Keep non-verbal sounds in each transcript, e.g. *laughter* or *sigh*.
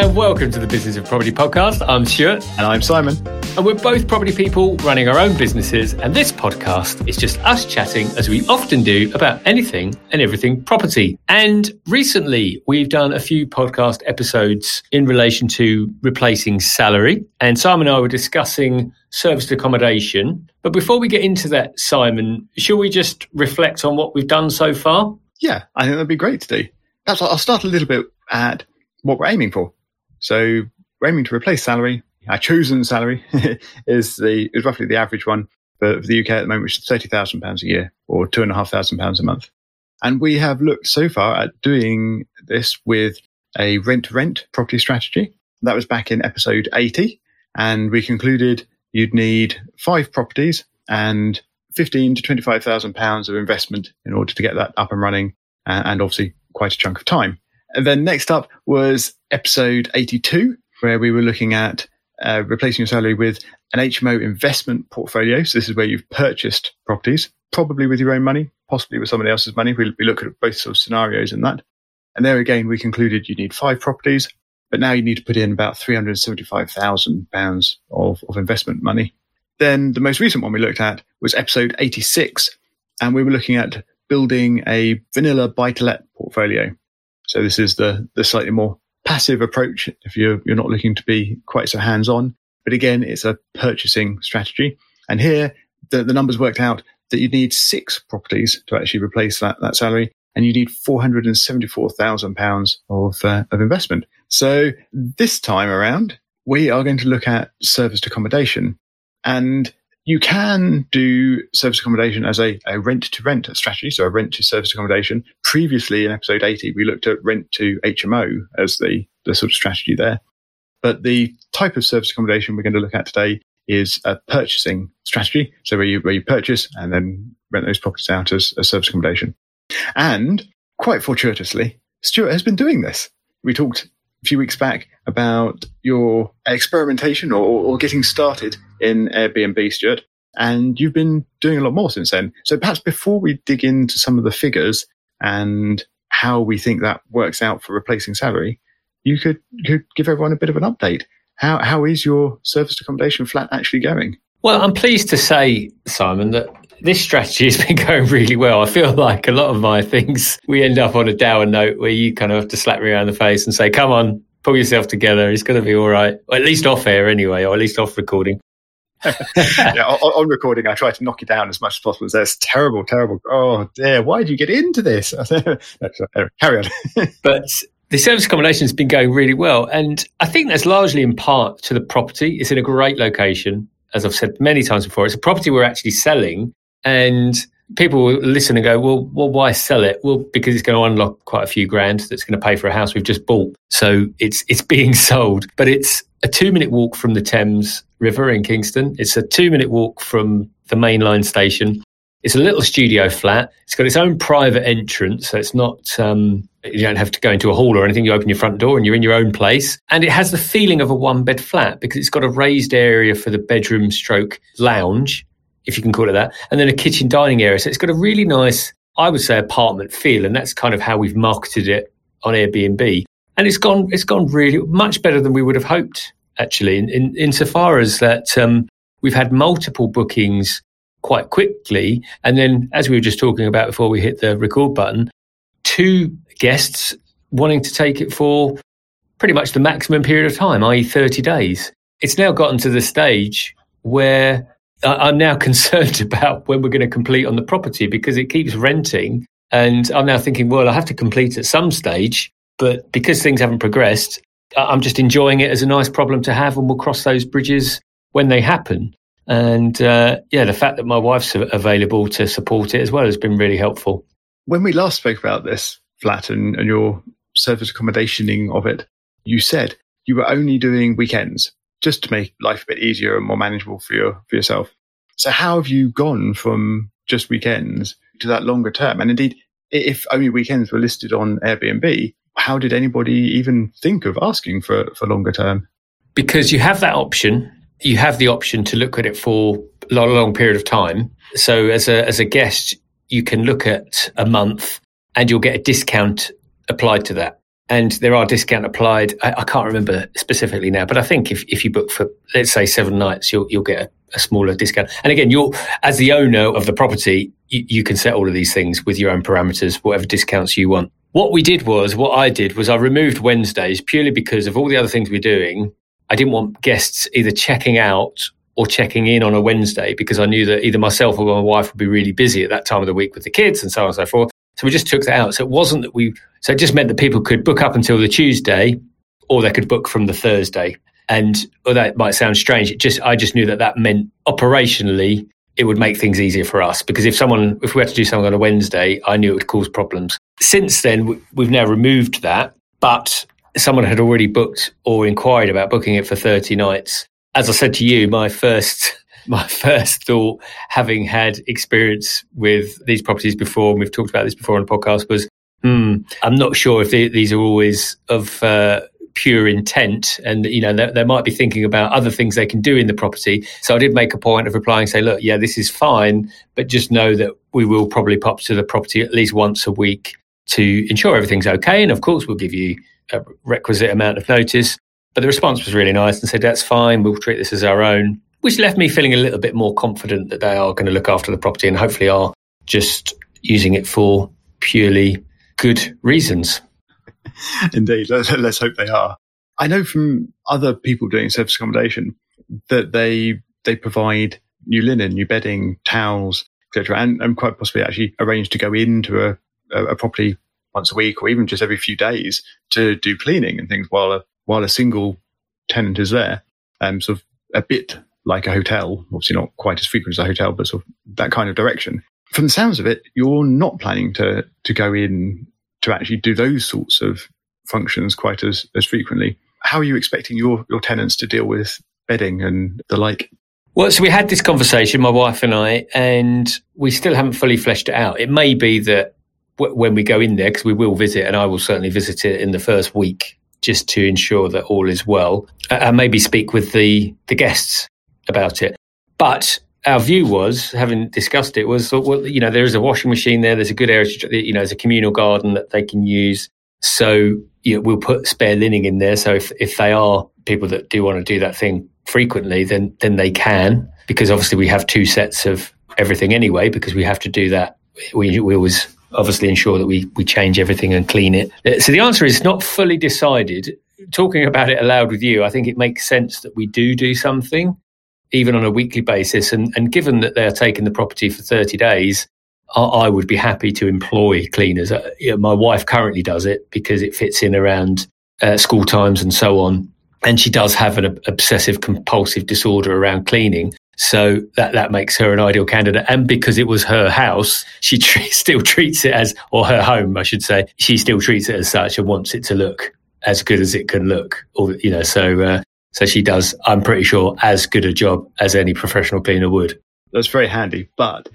and welcome to the Business of Property podcast. I'm Stuart. And I'm Simon. And we're both property people running our own businesses. And this podcast is just us chatting, as we often do, about anything and everything property. And recently, we've done a few podcast episodes in relation to replacing salary. And Simon and I were discussing serviced accommodation. But before we get into that, Simon, shall we just reflect on what we've done so far? Yeah, I think that'd be great to do. Perhaps I'll start a little bit at what we're aiming for. So we're aiming to replace salary. Our chosen salary *laughs* is the is roughly the average one for, the UK at the moment, which is thirty thousand pounds a year or two and a half thousand pounds a month. And we have looked so far at doing this with a rent to rent property strategy. That was back in episode 80. And we concluded you'd need five properties and 15 to 25,000 pounds of investment in order to get that up and running and obviously quite a chunk of time. And then next up was episode 82, where we were looking at uh, replacing your salary with an HMO investment portfolio. So this is where you've purchased properties, probably with your own money, possibly with somebody else's money. We, we look at both sort of scenarios in that. And there again, we concluded you need five properties, but now you need to put in about £375,000 of, of investment money. Then the most recent one we looked at was episode 86, and we were looking at building a vanilla buy to let portfolio. So this is the, the slightly more passive approach if you're, you're not looking to be quite so hands on. But again, it's a purchasing strategy. And here the, the numbers worked out that you'd need six properties to actually replace that, that salary and you need £474,000 of, uh, of investment. So this time around, we are going to look at serviced accommodation and you can do service accommodation as a, a rent to rent strategy, so a rent to service accommodation. Previously in episode 80, we looked at rent to HMO as the, the sort of strategy there. But the type of service accommodation we're going to look at today is a purchasing strategy. So where you, where you purchase and then rent those properties out as a service accommodation. And quite fortuitously, Stuart has been doing this. We talked a few weeks back about your experimentation or, or getting started in Airbnb, Stuart. And you've been doing a lot more since then. So perhaps before we dig into some of the figures and how we think that works out for replacing salary, you could, could give everyone a bit of an update. How, how is your serviced accommodation flat actually going? Well, I'm pleased to say, Simon, that this strategy has *laughs* been going really well. I feel like a lot of my things, we end up on a dour note where you kind of have to slap me around the face and say, come on, pull yourself together. It's going to be all right. Or at least off air anyway, or at least off recording. *laughs* yeah, on, on, recording, I try to knock you down as much as possible. It's terrible, terrible. Oh dear, why did you get into this? *laughs* carry on. *laughs* but the service accommodation has been going really well, and I think that's largely in part to the property. It's in a great location, as I've said many times before. It's a property we're actually selling, and people will listen and go, well, well, why sell it? Well, because it's going to unlock quite a few grand that's going to pay for a house we've just bought. So it's it's being sold, but it's a two minute walk from the Thames River in Kingston. It's a two minute walk from the main line station. It's a little studio flat. It's got its own private entrance, so it's not. Um, you don't have to go into a hall or anything. You open your front door and you're in your own place. And it has the feeling of a one bed flat because it's got a raised area for the bedroom stroke lounge if you can call it that, and then a kitchen dining area. So it's got a really nice, I would say, apartment feel, and that's kind of how we've marketed it on Airbnb. And it's gone, it's gone really much better than we would have hoped, actually, in, in insofar as that um, we've had multiple bookings quite quickly, and then as we were just talking about before we hit the record button, two guests wanting to take it for pretty much the maximum period of time, i.e., 30 days. It's now gotten to the stage where I'm now *laughs* concerned about when we're going to complete on the property because it keeps renting. And I'm now thinking, well, I have to complete at some stage, but because things haven't progressed, I'm just enjoying it as a nice problem to have, and we'll cross those bridges when they happen. And uh, yeah, the fact that my wife's available to support it as well has been really helpful. When we last spoke about this flat and, and your service accommodationing of it, you said you were only doing weekends just to make life a bit easier and more manageable for your for yourself. So how have you gone from just weekends to that longer term? And indeed, if only weekends were listed on Airbnb, how did anybody even think of asking for for longer term? Because you have that option, you have the option to look at it for a long, period of time. So as a as a guest, you can look at a month and you'll get a discount applied to that. and there are discount applied. I, I, can't remember specifically now, but I think if, if you book for let's say seven nights, you'll you'll get a, a smaller discount. And again, you're as the owner of the property, you, you can set all of these things with your own parameters, whatever discounts you want. What we did was, what I did was, I removed Wednesdays purely because of all the other things we're doing. I didn't want guests either checking out or checking in on a Wednesday because I knew that either myself or my wife would be really busy at that time of the week with the kids and so on and so forth. So we just took that out. So it wasn't that we, so it just meant that people could book up until the Tuesday or they could book from the Thursday. And well, that might sound strange. It just, I just knew that that meant operationally it would make things easier for us because if someone, if we had to do something on a Wednesday, I knew it would cause problems. Since then, we've now removed that, but someone had already booked or inquired about booking it for 30 nights. As I said to you, my first *laughs* my first thought, having had experience with these properties before, and we've talked about this before on the podcast, was, hmm, I'm not sure if they, these are always of uh, pure intent, and you know they, they, might be thinking about other things they can do in the property. So I did make a point of replying, say, look, yeah, this is fine, but just know that we will probably pop to the property at least once a week to ensure everything's okay, and of course we'll give you a requisite amount of notice. But the response was really nice and said, that's fine. We'll treat this as our own which left me feeling a little bit more confident that they are going to look after the property and hopefully are just using it for purely good reasons. *laughs* Indeed, let's, let's hope they are. I know from other people doing service accommodation that they they provide new linen, new bedding, towels, etc., and, and quite possibly actually arrange to go into a, a, a property once a week or even just every few days to do cleaning and things while a while a single tenant is there. Um, sort of a bit like a hotel, obviously not quite as frequent as a hotel, but sort of that kind of direction. From the sounds of it, you're not planning to to go in to actually do those sorts of functions quite as, as frequently. How are you expecting your, your tenants to deal with bedding and the like? Well, so we had this conversation, my wife and I, and we still haven't fully fleshed it out. It may be that w- when we go in there, because we will visit, and I will certainly visit it in the first week just to ensure that all is well, uh, and maybe speak with the, the guests about it. But our view was, having discussed it, was well, you know, there is a washing machine there. There's a good area, you know, there's a communal garden that they can use. So you know, we'll put spare linen in there. So if if they are people that do want to do that thing frequently, then then they can because obviously we have two sets of everything anyway because we have to do that. We we always obviously ensure that we we change everything and clean it. Uh, so the answer is not fully decided. Talking about it aloud with you, I think it makes sense that we do do something even on a weekly basis. And, and given that they're taking the property for 30 days, I, I would be happy to employ cleaners. Uh, you know, my wife currently does it because it fits in around uh, school times and so on. And she does have an obsessive compulsive disorder around cleaning. So that, that makes her an ideal candidate. And because it was her house, she *laughs* still treats it as, or her home, I should say, she still treats it as such and wants it to look as good as it can look. Or, you know, so, uh, so she does, I'm pretty sure, as good a job as any professional cleaner would. That's very handy, but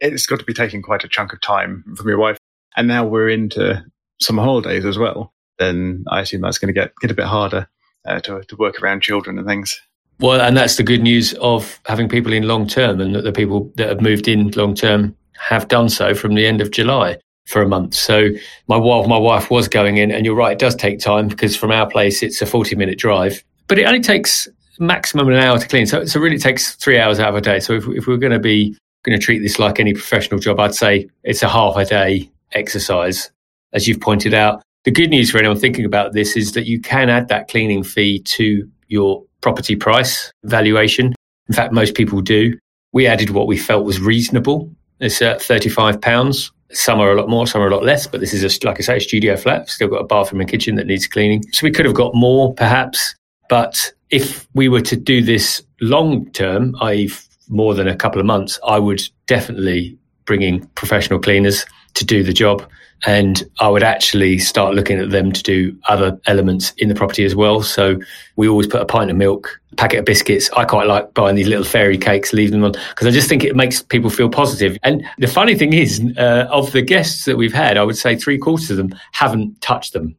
it's got to be taking quite a chunk of time from your wife. And now we're into summer holidays as well. Then I assume that's going to get, get a bit harder uh, to, to work around children and things. Well, and that's the good news of having people in long term, and that the people that have moved in long term have done so from the end of July for a month. So my wife, my wife was going in, and you're right, it does take time because from our place it's a 40 minute drive but it only takes maximum an hour to clean. So, so really takes three hours out of a day. So if, if we're going to be going to treat this like any professional job, I'd say it's a half a day exercise, as you've pointed out. The good news for anyone thinking about this is that you can add that cleaning fee to your property price valuation. In fact, most people do. We added what we felt was reasonable. It's at £35. Some are a lot more, some are a lot less, but this is, a, like I say, a studio flat. Still got a bathroom and kitchen that needs cleaning. So we could have got more, perhaps. But if we were to do this long term, i.e., more than a couple of months, I would definitely bring in professional cleaners to do the job. And I would actually start looking at them to do other elements in the property as well. So we always put a pint of milk, a packet of biscuits. I quite like buying these little fairy cakes, leaving them on because I just think it makes people feel positive. And the funny thing is, uh, of the guests that we've had, I would say three quarters of them haven't touched them.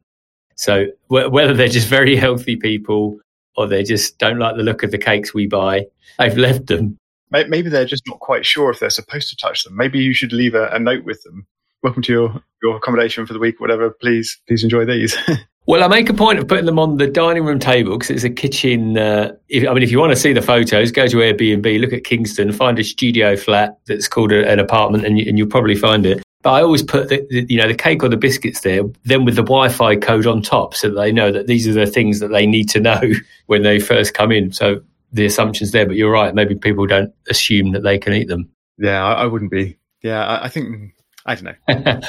So whether they're just very healthy people or they just don't like the look of the cakes we buy, they've left them. Maybe they're just not quite sure if they're supposed to touch them. Maybe you should leave a, a note with them. Welcome to your, your accommodation for the week, whatever. Please, please enjoy these. *laughs* Well, I make a point of putting them on the dining room table because it's a kitchen. Uh, if, I mean, if you want to see the photos, go to Airbnb, look at Kingston, find a studio flat that's called a, an apartment, and, you, and you'll probably find it. But I always put the, the, you know the cake or the biscuits there, then with the Wi-Fi code on top, so that they know that these are the things that they need to know *laughs* when they first come in. So the assumption's there, but you're right. Maybe people don't assume that they can eat them. Yeah, I, I wouldn't be. Yeah, I, I think I don't know.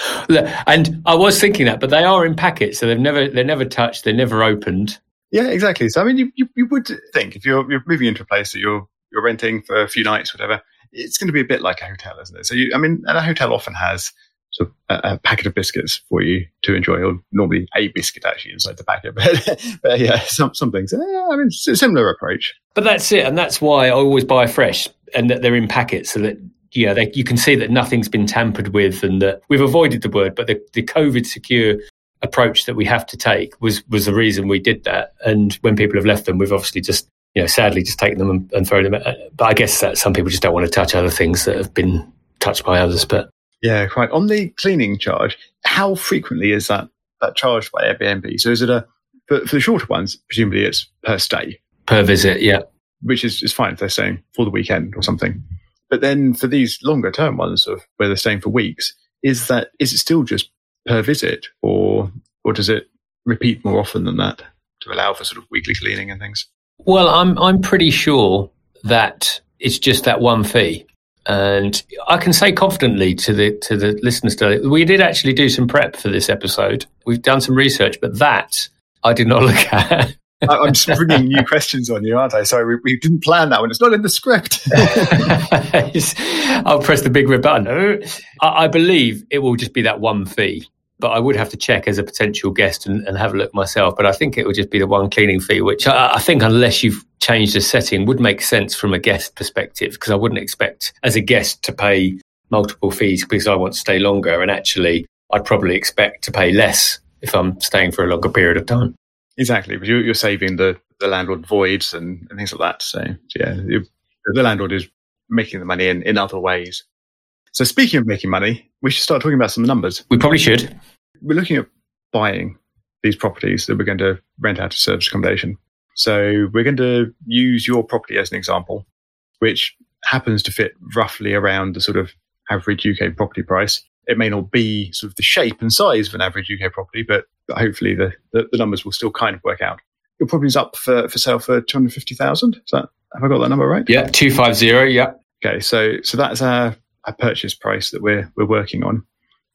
*laughs* and I was thinking that, but they are in packets, so they've never they're never touched, they're never opened. Yeah, exactly. So I mean, you, you, you would think if you're you're moving into a place that you're you're renting for a few nights, whatever, it's going to be a bit like a hotel, isn't it? So you, I mean, and a hotel often has sort of a, a, packet of biscuits for you to enjoy, or normally a biscuit actually inside the packet. *laughs* But, but yeah, some some things. Yeah, I mean, similar approach. But that's it, and that's why I always buy fresh, and that they're in packets, so that yeah, they, you can see that nothing's been tampered with, and that we've avoided the word, but the, the COVID secure approach that we have to take was was the reason we did that. And when people have left them, we've obviously just you know sadly just taken them and, and thrown them. At, but I guess that some people just don't want to touch other things that have been touched by others. But yeah, quite. On the cleaning charge, how frequently is that that charged by Airbnb? So is it a for, for the shorter ones? Presumably, it's per stay, per visit. Yeah, which is is fine if they're staying for the weekend or something. But then for these longer term ones of where they're staying for weeks, is that is it still just per visit or or does it repeat more often than that to allow for sort of weekly cleaning and things? Well, I'm I'm pretty sure that it's just that one fee. And I can say confidently to the to the listeners today, we did actually do some prep for this episode. We've done some research, but that I did not *laughs* look at. I'm just bringing new questions on you, aren't I? Sorry, we, we, didn't plan that one. It's not in the script. *laughs* I'll press the big red button. I, I, believe it will just be that one fee, but I would have to check as a potential guest and, and have a look myself. But I think it would just be the one cleaning fee, which I, I think, unless you've changed the setting, would make sense from a guest perspective because I wouldn't expect as a guest to pay multiple fees because I want to stay longer. And actually, I'd probably expect to pay less if I'm staying for a longer period of time. Exactly, but you're, you're saving the, the landlord voids and, and things like that. So, yeah, the landlord is making the money in, in other ways. So, speaking of making money, we should start talking about some numbers. We probably should. We're looking at buying these properties that we're going to rent out to service accommodation. So, we're going to use your property as an example, which happens to fit roughly around the sort of average UK property price. It may not be sort of the shape and size of an average UK property, but hopefully the, the, the numbers will still kind of work out. Your property's up for, for sale for 250,000. Is that, have I got that number right? Yeah, 250. Yeah. Okay. So, so that's our, our purchase price that we're, we're working on.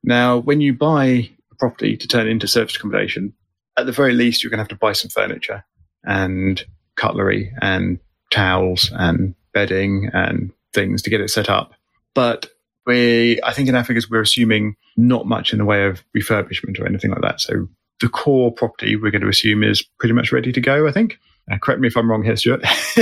Now, when you buy property to turn into service accommodation, at the very least, you're going to have to buy some furniture and cutlery and towels and bedding and things to get it set up. But we, I think in figures, we're assuming not much in the way of refurbishment or anything like that. So the core property we're going to assume is pretty much ready to go, I think. Uh, correct me if I'm wrong here, Stuart. *laughs*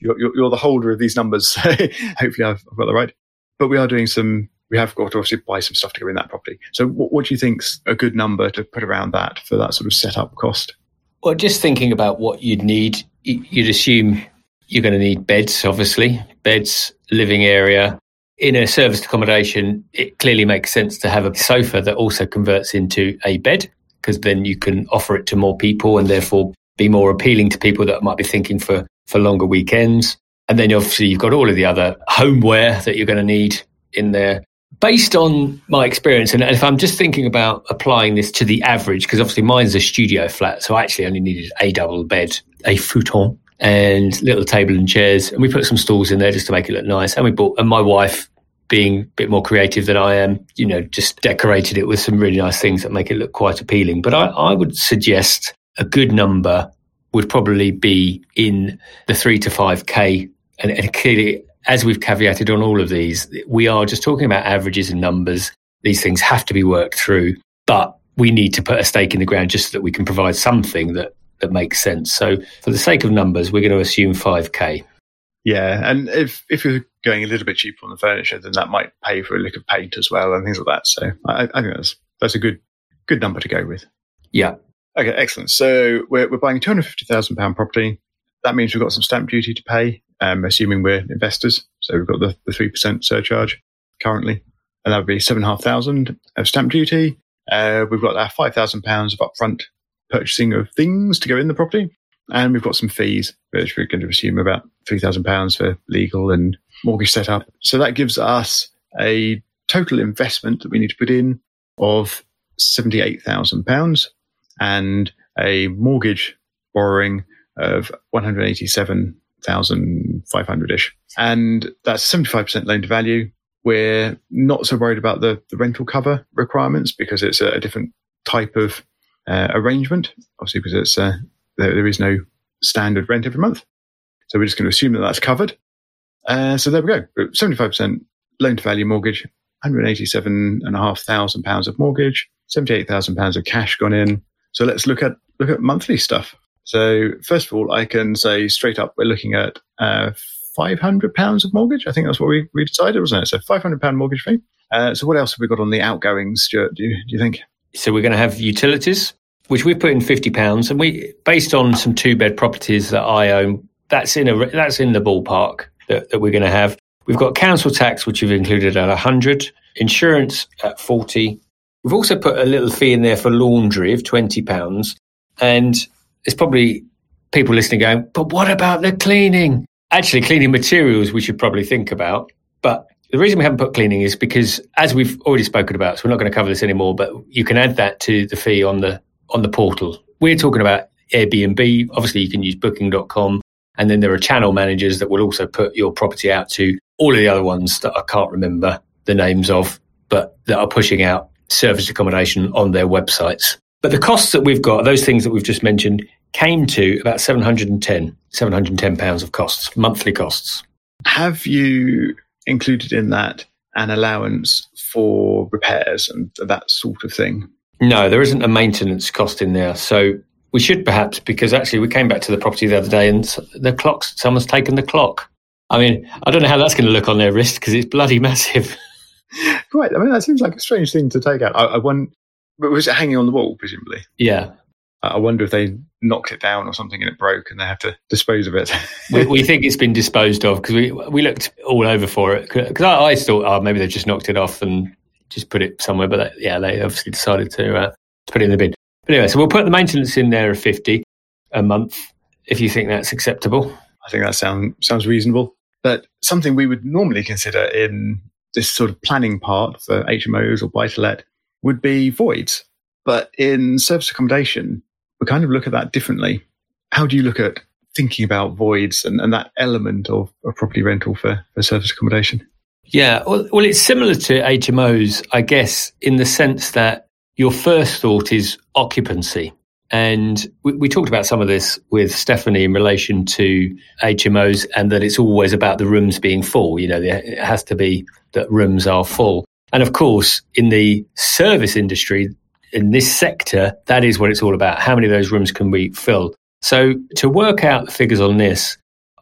you're, you're, you're, the holder of these numbers. So *laughs* hopefully I've, I've, got that right. But we are doing some, we have got to obviously buy some stuff to go in that property. So what, what do you think's a good number to put around that for that sort of setup cost? Well, just thinking about what you'd need, you'd assume you're going to need beds, obviously, beds, living area, in a serviced accommodation, it clearly makes sense to have a sofa that also converts into a bed because then you can offer it to more people and therefore be more appealing to people that might be thinking for, for longer weekends. And then obviously you've got all of the other homeware that you're going to need in there. Based on my experience, and if I'm just thinking about applying this to the average, because obviously mine's a studio flat, so I actually only needed a double bed, a futon, and little table and chairs, and we put some stools in there just to make it look nice. And we bought, and my wife being a bit more creative than I am, you know, just decorated it with some really nice things that make it look quite appealing. But I, I would suggest a good number would probably be in the three to five K. And, and clearly, as we've caveated on all of these, we are just talking about averages and numbers. These things have to be worked through, but we need to put a stake in the ground just so that we can provide something that, that makes sense. So, for the sake of numbers, we're going to assume 5K. Yeah, and if if you're going a little bit cheaper on the furniture, then that might pay for a lick of paint as well and things like that. So I, I think that's that's a good good number to go with. Yeah. Okay, excellent. So we're we're buying a two hundred fifty thousand pound property. That means we've got some stamp duty to pay, um, assuming we're investors. So we've got the the three percent surcharge currently, and that would be seven and a half thousand of stamp duty. Uh, we've got our five thousand pounds of upfront purchasing of things to go in the property. And we've got some fees, which we're going to assume about £3,000 for legal and mortgage setup. So that gives us a total investment that we need to put in of £78,000 and a mortgage borrowing of 187,500 ish. And that's 75% loan to value. We're not so worried about the, the rental cover requirements because it's a, a different type of uh, arrangement, obviously, because it's uh, there, there is no standard rent every month. So we're just going to assume that that's covered. Uh, so there we go. 75% loan to value mortgage, 187,500 pounds of mortgage, 78,000 pounds of cash gone in. So let's look at look at monthly stuff. So first of all, I can say straight up, we're looking at uh, 500 pounds of mortgage. I think that's what we, we decided, wasn't it? So 500 pound mortgage fee. Uh, so what else have we got on the outgoings, Stuart? Do you, do you think? So we're going to have utilities, which we put in 50 pounds, and we based on some two bed properties that I own. That's in a that's in the ballpark that, that we're going to have. We've got council tax, which we've included at 100, insurance at 40. We've also put a little fee in there for laundry of 20 pounds, and there's probably people listening going, but what about the cleaning? Actually, cleaning materials we should probably think about. But the reason we haven't put cleaning is because, as we've already spoken about, so we're not going to cover this anymore, but you can add that to the fee on the on the portal. We're talking about Airbnb. Obviously, you can use booking.com. And then there are channel managers that will also put your property out to all of the other ones that I can't remember the names of, but that are pushing out service accommodation on their websites. But the costs that we've got, those things that we've just mentioned, came to about 710, 710 pounds of costs, monthly costs. Have you included in that an allowance for repairs and that sort of thing? No, there isn't a maintenance cost in there. So we should perhaps, because actually we came back to the property the other day and the clocks, someone's taken the clock. I mean, I don't know how that's going to look on their wrist because it's bloody massive. *laughs* Right. I mean, that seems like a strange thing to take out. I, I wonder, was it hanging on the wall, presumably? Yeah. I wonder if they knocked it down or something and it broke and they have to dispose of it. *laughs* we, we, think it's been disposed of because we we looked all over for it because I, I, thought oh maybe they've just knocked it off and just put it somewhere, but they, yeah, they obviously decided to, uh, to put it in the bin. But anyway, so we'll put the maintenance in there of fifty a month if you think that's acceptable. I think that sounds sounds reasonable. But something we would normally consider in this sort of planning part for HMOs or buy to let would be voids. But in service accommodation, we kind of look at that differently. How do you look at thinking about voids and, and that element of, of property rental for, for service accommodation? Yeah, well, well, it's similar to HMOs, I guess, in the sense that your first thought is occupancy. And we, we, talked about some of this with Stephanie in relation to HMOs and that it's always about the rooms being full. You know, it has to be that rooms are full. And of course, in the service industry, in this sector, that is what it's all about. How many of those rooms can we fill? So to work out the figures on this,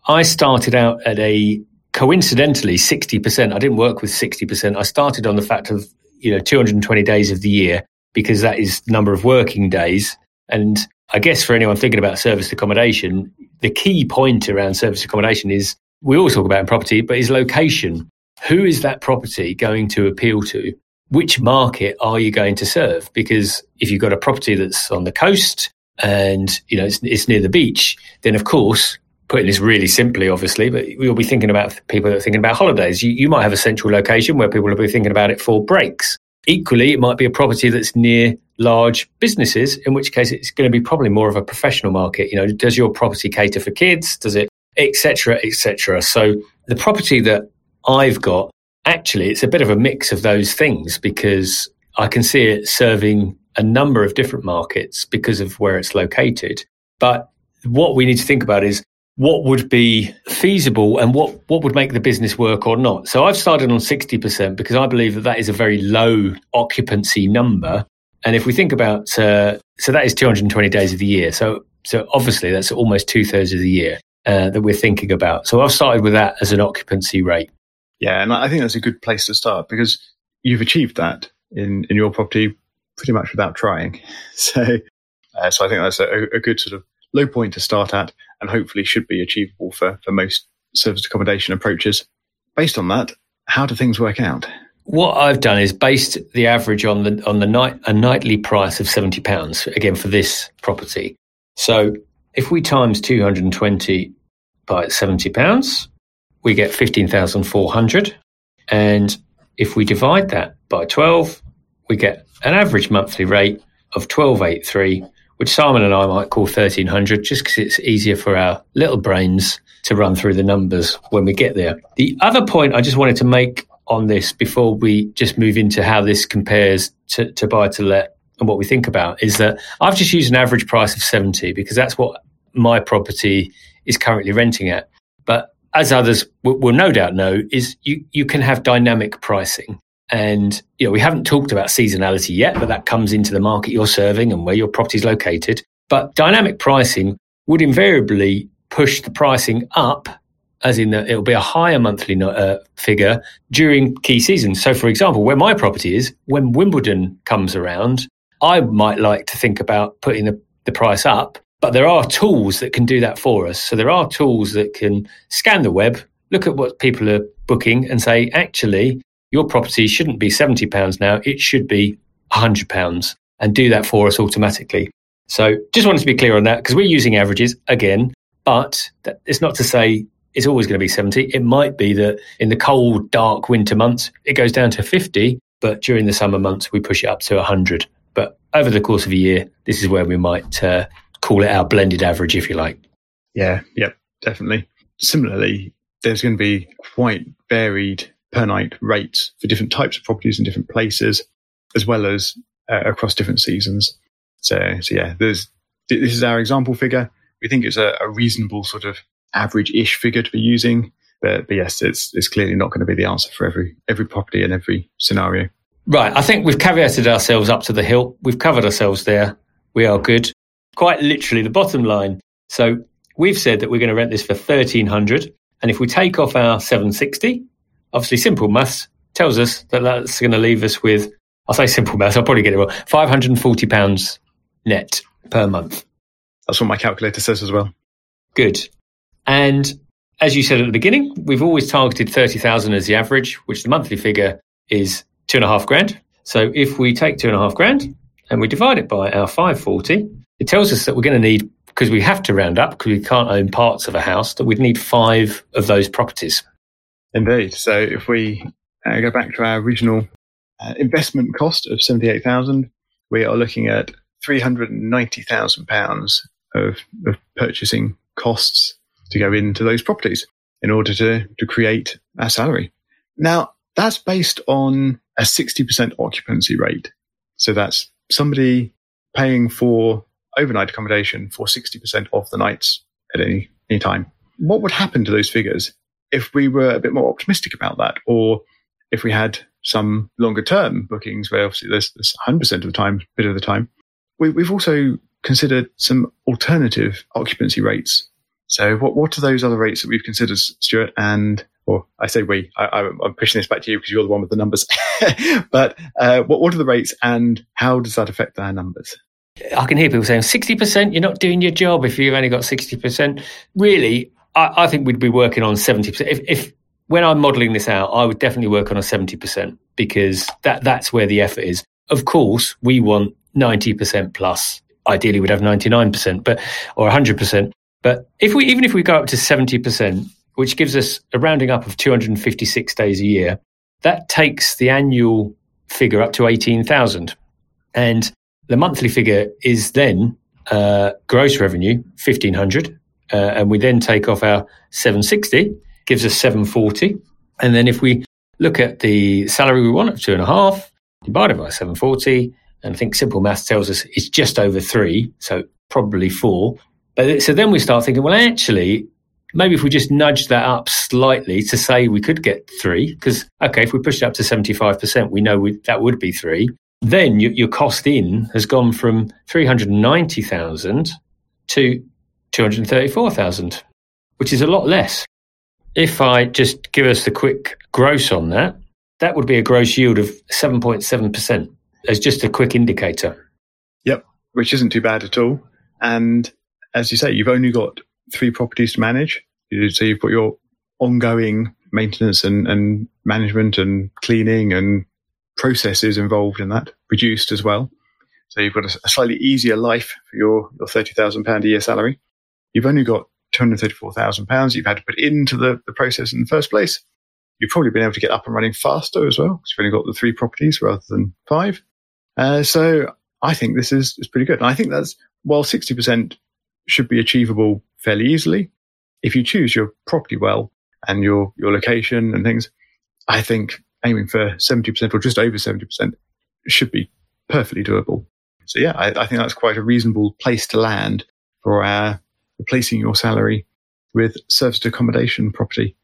I started out at a coincidentally 60%. I didn't work with 60%. I started on the fact of, you know, 220 days of the year because that is the number of working days. And I guess for anyone thinking about service accommodation, the key point around service accommodation is we always talk about in property, but is location. Who is that property going to appeal to? Which market are you going to serve? Because if you've got a property that's on the coast and you know it's, it's near the beach, then of course putting this really simply, obviously, but we'll be thinking about people that are thinking about holidays. You, you might have a central location where people will be thinking about it for breaks. Equally, it might be a property that's near large businesses, in which case it's going to be probably more of a professional market. You know, does your property cater for kids? Does it, etc., etc. So the property that I've got, actually, it's a bit of a mix of those things because I can see it serving a number of different markets because of where it's located. But what we need to think about is what would be feasible and what, what would make the business work or not. So I've started on 60% because I believe that that is a very low occupancy number. And if we think about, uh, so that is 220 days of the year. So, so obviously that's almost two thirds of the year uh, that we're thinking about. So I've started with that as an occupancy rate. Yeah. And I think that's a good place to start because you've achieved that in, in your property pretty much without trying. *laughs* So, uh, so I think that's a, a good sort of low point to start at and hopefully should be achievable for, for most service accommodation approaches. Based on that, how do things work out? what I've done is based the average on the on the night a nightly price of seventy pounds again for this property. So if we times two hundred and twenty by seventy pounds, we get fifteen thousand four hundred, and if we divide that by twelve, we get an average monthly rate of twelve eight three, which Simon and I might call thirteen hundred, just because it's easier for our little brains to run through the numbers when we get there. The other point I just wanted to make on this before we just move into how this compares to, to buy to let and what we think about is that I've just used an average price of 70 because that's what my property is currently renting at. But as others will, will no doubt know, is you, you can have dynamic pricing. And you know, we haven't talked about seasonality yet, but that comes into the market you're serving and where your property is located. But dynamic pricing would invariably push the pricing up as in the, it'll be a higher monthly uh, figure during key seasons. So, for example, where my property is, when Wimbledon comes around, I might like to think about putting the, the price up, but there are tools that can do that for us. So, there are tools that can scan the web, look at what people are booking, and say, actually, your property shouldn't be £70 now, it should be £100, and do that for us automatically. So, just wanted to be clear on that because we're using averages again, but it's not to say it's always going to be 70. It might be that in the cold, dark winter months, it goes down to 50, but during the summer months, we push it up to 100. But over the course of a year, this is where we might uh, call it our blended average, if you like. Yeah, yep, definitely. Similarly, there's going to be quite varied per night rates for different types of properties in different places, as well as uh, across different seasons. So, so yeah, there's this is our example figure. We think it's a, a reasonable sort of average-ish figure to be using. But, but yes, it's it's clearly not going to be the answer for every every property and every scenario. Right. I think we've caveated ourselves up to the hilt. We've covered ourselves there. We are good. Quite literally, the bottom line. So we've said that we're going to rent this for thirteen hundred, and if we take off our seven sixty, obviously simple maths tells us that that's going to leave us with. I'll say simple maths. I'll probably get it wrong. Five hundred and forty pounds net per month. That's what my calculator says as well. Good. And as you said at the beginning, we've always targeted 30,000 as the average, which the monthly figure is two and a half grand. So if we take two and a half grand and we divide it by our 540, it tells us that we're going to need, because we have to round up, because we can't own parts of a house, that we'd need five of those properties. Indeed. So if we uh, go back to our original uh, investment cost of 78,000, we are looking at 390,000 pounds of, of purchasing costs to go into those properties in order to, to create our salary. Now, that's based on a 60% occupancy rate. So that's somebody paying for overnight accommodation for 60% of the nights at any, any time. What would happen to those figures if we were a bit more optimistic about that? Or if we had some longer term bookings where obviously there's, there's 100% of the time, bit of the time. We, we've also considered some alternative occupancy rates so what, what are those other rates that we've considered, Stuart? And, or I say we, I, am pushing this back to you because you're the one with the numbers. *laughs* but uh, what, what are the rates and how does that affect our numbers? I can hear people saying 60%, you're not doing your job if you've only got 60%. Really, I, I think we'd be working on 70%. If, if when I'm modeling this out, I would definitely work on a 70% because that, that's where the effort is. Of course, we want 90% plus. Ideally, we'd have 99%, but, or 100%. But if we even if we go up to 70%, which gives us a rounding up of 256 days a year, that takes the annual figure up to 18,000. And the monthly figure is then uh, gross revenue, 1,500. Uh, and we then take off our 760, gives us 740. And then if we look at the salary we want of two and a half, divided by 740, and I think simple math tells us it's just over three, so probably four. But so then we start thinking, well, actually, maybe if we just nudge that up slightly to say we could get three, because okay, if we push it up to seventy five percent, we know we, that would be three. Then your, your cost in has gone from three hundred ninety thousand to two hundred thirty four thousand, which is a lot less. If I just give us the quick gross on that, that would be a gross yield of seven point seven percent as just a quick indicator. Yep, which isn't too bad at all. And as you say, you've only got three properties to manage. So you've got your ongoing maintenance and, and management and cleaning and processes involved in that reduced as well. So you've got a, a slightly easier life for your, your £30,000 a year salary. You've only got £234,000 you've had to put into the, the process in the first place. You've probably been able to get up and running faster as well because you've only got the three properties rather than five. Uh, so I think this is, is pretty good. And I think that's, while 60% should be achievable fairly easily, if you choose your property well and your, your location and things, I think aiming for 70% or just over 70% should be perfectly doable. So yeah, I, I think that's quite a reasonable place to land for our replacing your salary with serviced accommodation property.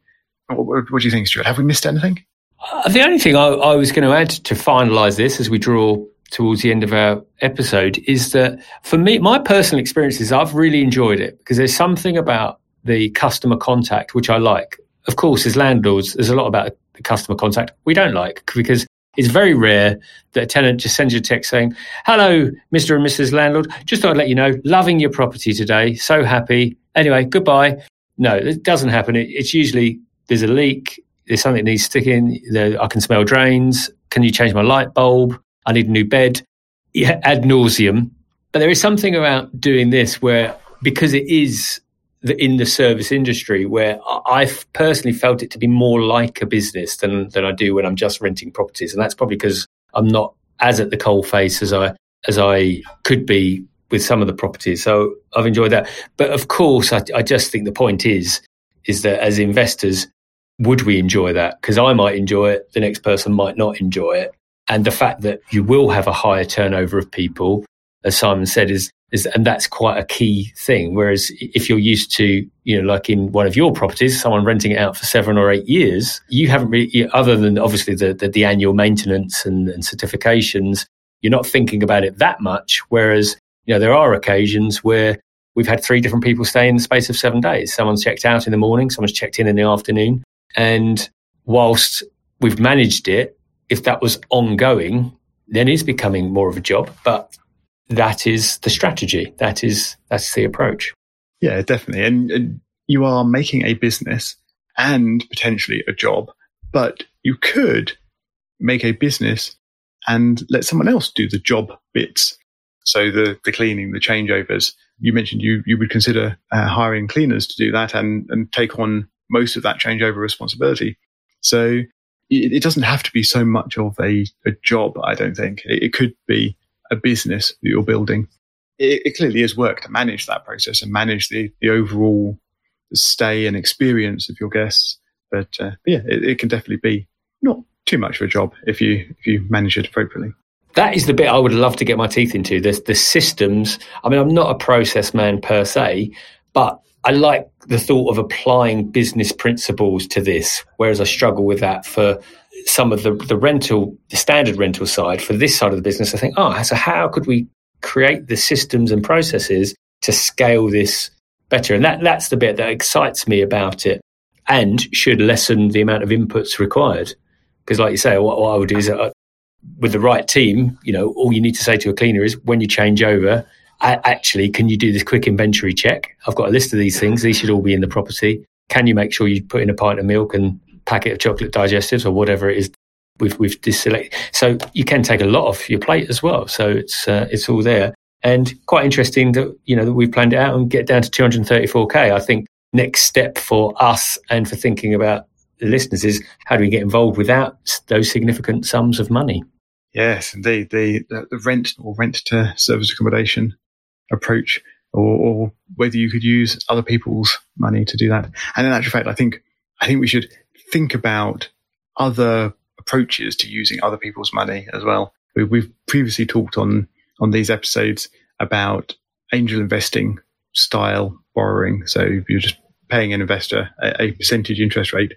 What, what, what, do you think, Stuart? Have we missed anything? Uh, the only thing I, I was going to add to finalise this as we draw towards the end of our episode is that for me, my personal experience is I've really enjoyed it because there's something about the customer contact which I like. Of course, as landlords, there's a lot about the customer contact we don't like because it's very rare that a tenant just sends you a text saying, Hello, Mr. and Mrs. Landlord. Just thought I'd let you know, loving your property today. So happy. Anyway, goodbye. No, it doesn't happen. it's usually there's a leak, there's something that needs sticking, I can smell drains. Can you change my light bulb? I need a new bed. Yeah, ad nauseum. But there is something about doing this where, because it is the, in the service industry where I've personally felt it to be more like a business than than I do when I'm just renting properties, and that's probably because I'm not as at the coal face as I as I could be with some of the properties. So I've enjoyed that. But of course, I, I just think the point is is that as investors, would we enjoy that? Because I might enjoy it, the next person might not enjoy it. And the fact that you will have a higher turnover of people, as Simon said, is is, and that's quite a key thing. Whereas if you're used to, you know, like in one of your properties, someone renting it out for seven or eight years, you haven't really, other than obviously the, the, the annual maintenance and, and certifications, you're not thinking about it that much. Whereas, you know, there are occasions where we've had three different people stay in the space of seven days. Someone's checked out in the morning, someone's checked in in the afternoon. And whilst we've managed it, if that was ongoing, then it's becoming more of a job. But that is the strategy. That is that's the approach. Yeah, definitely. And, and you are making a business and potentially a job, but you could make a business and let someone else do the job bits. So the the cleaning, the changeovers. You mentioned you you would consider uh, hiring cleaners to do that and and take on most of that changeover responsibility. So it, it doesn't have to be so much of a, a job. I don't think it, it could be a business that you're building, it, it clearly is work to manage that process and manage the, the overall stay and experience of your guests. But, uh, yeah, it, it, can definitely be not too much of a job if you if you manage it appropriately. That is the bit I would love to get my teeth into. The the systems. I mean, I'm not a process man per se, but I like the thought of applying business principles to this, whereas I struggle with that for some of the, the rental, the standard rental side. For this side of the business, I think, oh, so how could we create the systems and processes to scale this better? And that, that's the bit that excites me about it and should lessen the amount of inputs required. Because, like you say, what, what I would do is uh, with the right team, you know, all you need to say to a cleaner is when you change over, actually, can you do this quick inventory check? I've got a list of these things. These should all be in the property. Can you make sure you put in a pint of milk and packet of chocolate digestives or whatever it is we've we've? So you can take a lot off your plate as well. So it's uh, it's all there, and quite interesting that you know that we planned it out and get down to 234k. I think next step for us and for thinking about the listeners is how do we get involved without those significant sums of money? Yes, indeed. The, the rent or rent to service accommodation approach, or, or, whether you could use other people's money to do that. And in actual fact, I think I think we should think about other approaches to using other people's money as well. We, have previously talked on on these episodes about angel investing style borrowing. So you're just paying an investor a, a percentage interest rate,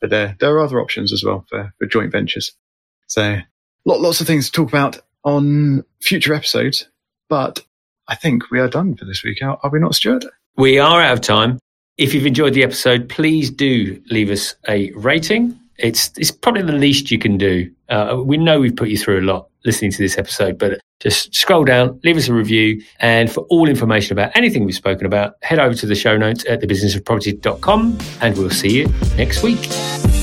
but there there are other options as well for, for joint ventures. So lots of things to talk about on future episodes, but I think we are done for this week. Are, we not, Stuart? We are out of time. If you've enjoyed the episode, please do leave us a rating. It's it's probably the least you can do. Uh, we know we've put you through a lot listening to this episode. But just scroll down, leave us a review. And for all information about anything we've spoken about, head over to the show notes at thebusinessofproperty.com and we'll see you next week.